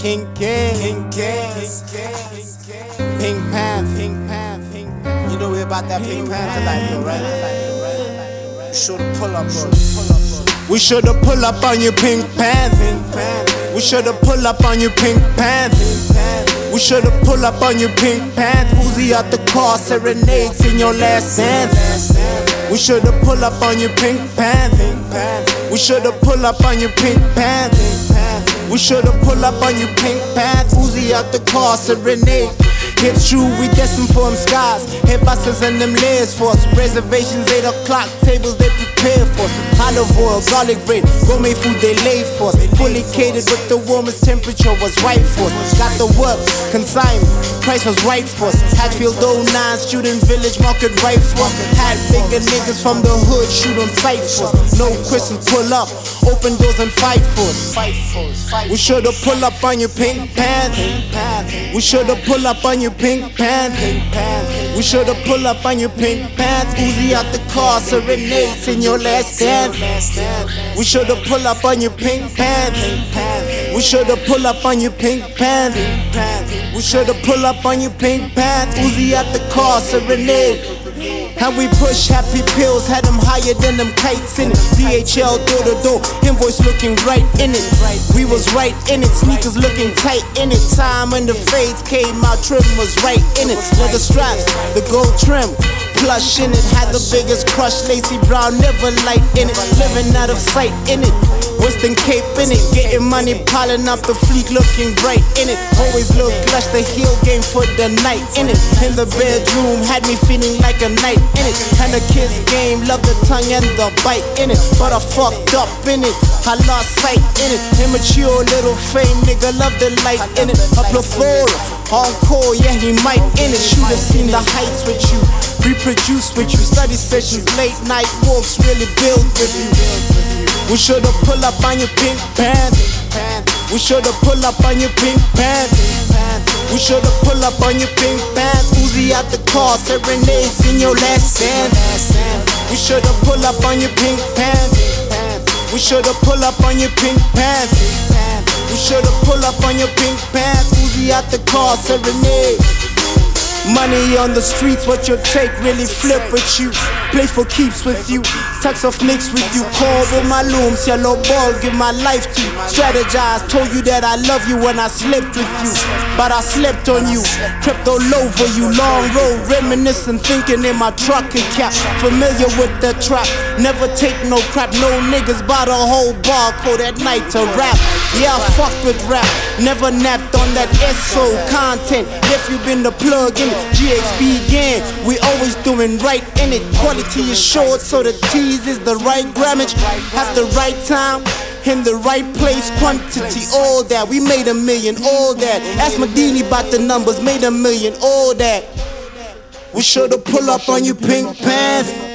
King King, King King, Pink Panther, Pink Panther, Pink. You know we about that Pink Panther life, though, right? Should've pull up, bro. We should've pull up on you, Pink Panther. We should've pull up on you, Pink Panther. We should've pull up on you, Pink Panther. Uzi out the car, serenades in your last dance. We should've pull up on you, Pink Panther. We should've pull up on you, Pink Panther. We should've pull up on you, Pink Panther. Uzi out the car, serenade. It's true, we destined for them skies. Hit busters and them layers for us. Reservations, 8 o'clock, tables they prepare for us. Olive oil, garlic bread, gourmet food they lay for. Fully catered with the warmest temperature was right for. Got the work, consignment, price was right for us. Hatfield 09, student village, market right for. Had bigger niggas from the hood, shoot on sight for. No questions, pull up, open doors and fight for us. We should've pull up on you, Pink pants. We should've pull up on you, Pink Panther. We should've pull up on your Pink pants. Uzi out the car, serenades in your last dance. We should've pull up on your Pink pants. We should've pull up on your Pink pants. We should've pull up on your Pink pants. Uzi out the car, serenade. How we push happy pills, had them higher than them kites in it. DHL door to door, invoice looking right in it. We was right in it, sneakers looking tight in it. Time when the fades came out, trim was right in it. Leather straps, the gold trim. Plush in it, had the biggest crush, Lacy Brown, never light in it, living out of sight in it. Western Cape in it, getting money, piling up the fleet, looking bright in it. Always look lush, the heel game for the night in it. In the bedroom, had me feeling like a knight in it. And the kiss game, love the tongue and the bite in it. But I fucked up in it, I lost sight in it. Immature little fame, nigga, love the light in it. A plethora, encore, yeah, he might in it. Should have seen the heights with you, reproduce with you. Study sessions, late night walks, really build with you. We should've pull up on your Pink Panther. We should've pull up on your Pink Panther. We should've pull up on your Pink Panther. Uzi out the car, serenades in your last dance. We should've pull up on your Pink Panther. We should've pull up on your Pink Panther. We should've pull up on your Pink Panther. Uzi out the car, serenade. Money on the streets, what you take really flip with you. Play for keeps with you. Tax off nicks with you. Call with my looms, yellow ball, give my life to. Strategize, told you that I love you when I slept with you. But I slept on you, crept all over you. Long road, reminiscing, thinking in my trucking cap. Familiar with the trap, never take no crap. No niggas bought a whole bar code at night to rap. Yeah, I fucked with rap, never napped on that SO content. If you been the plug in GXB gang. We always doing right, and it quality is short, so the T's is the right grammage at the right time in the right place, quantity, all that. We made a million, all that. Ask Medini about the numbers, made a million, all that. We sure to pull up on you, Pink Pants.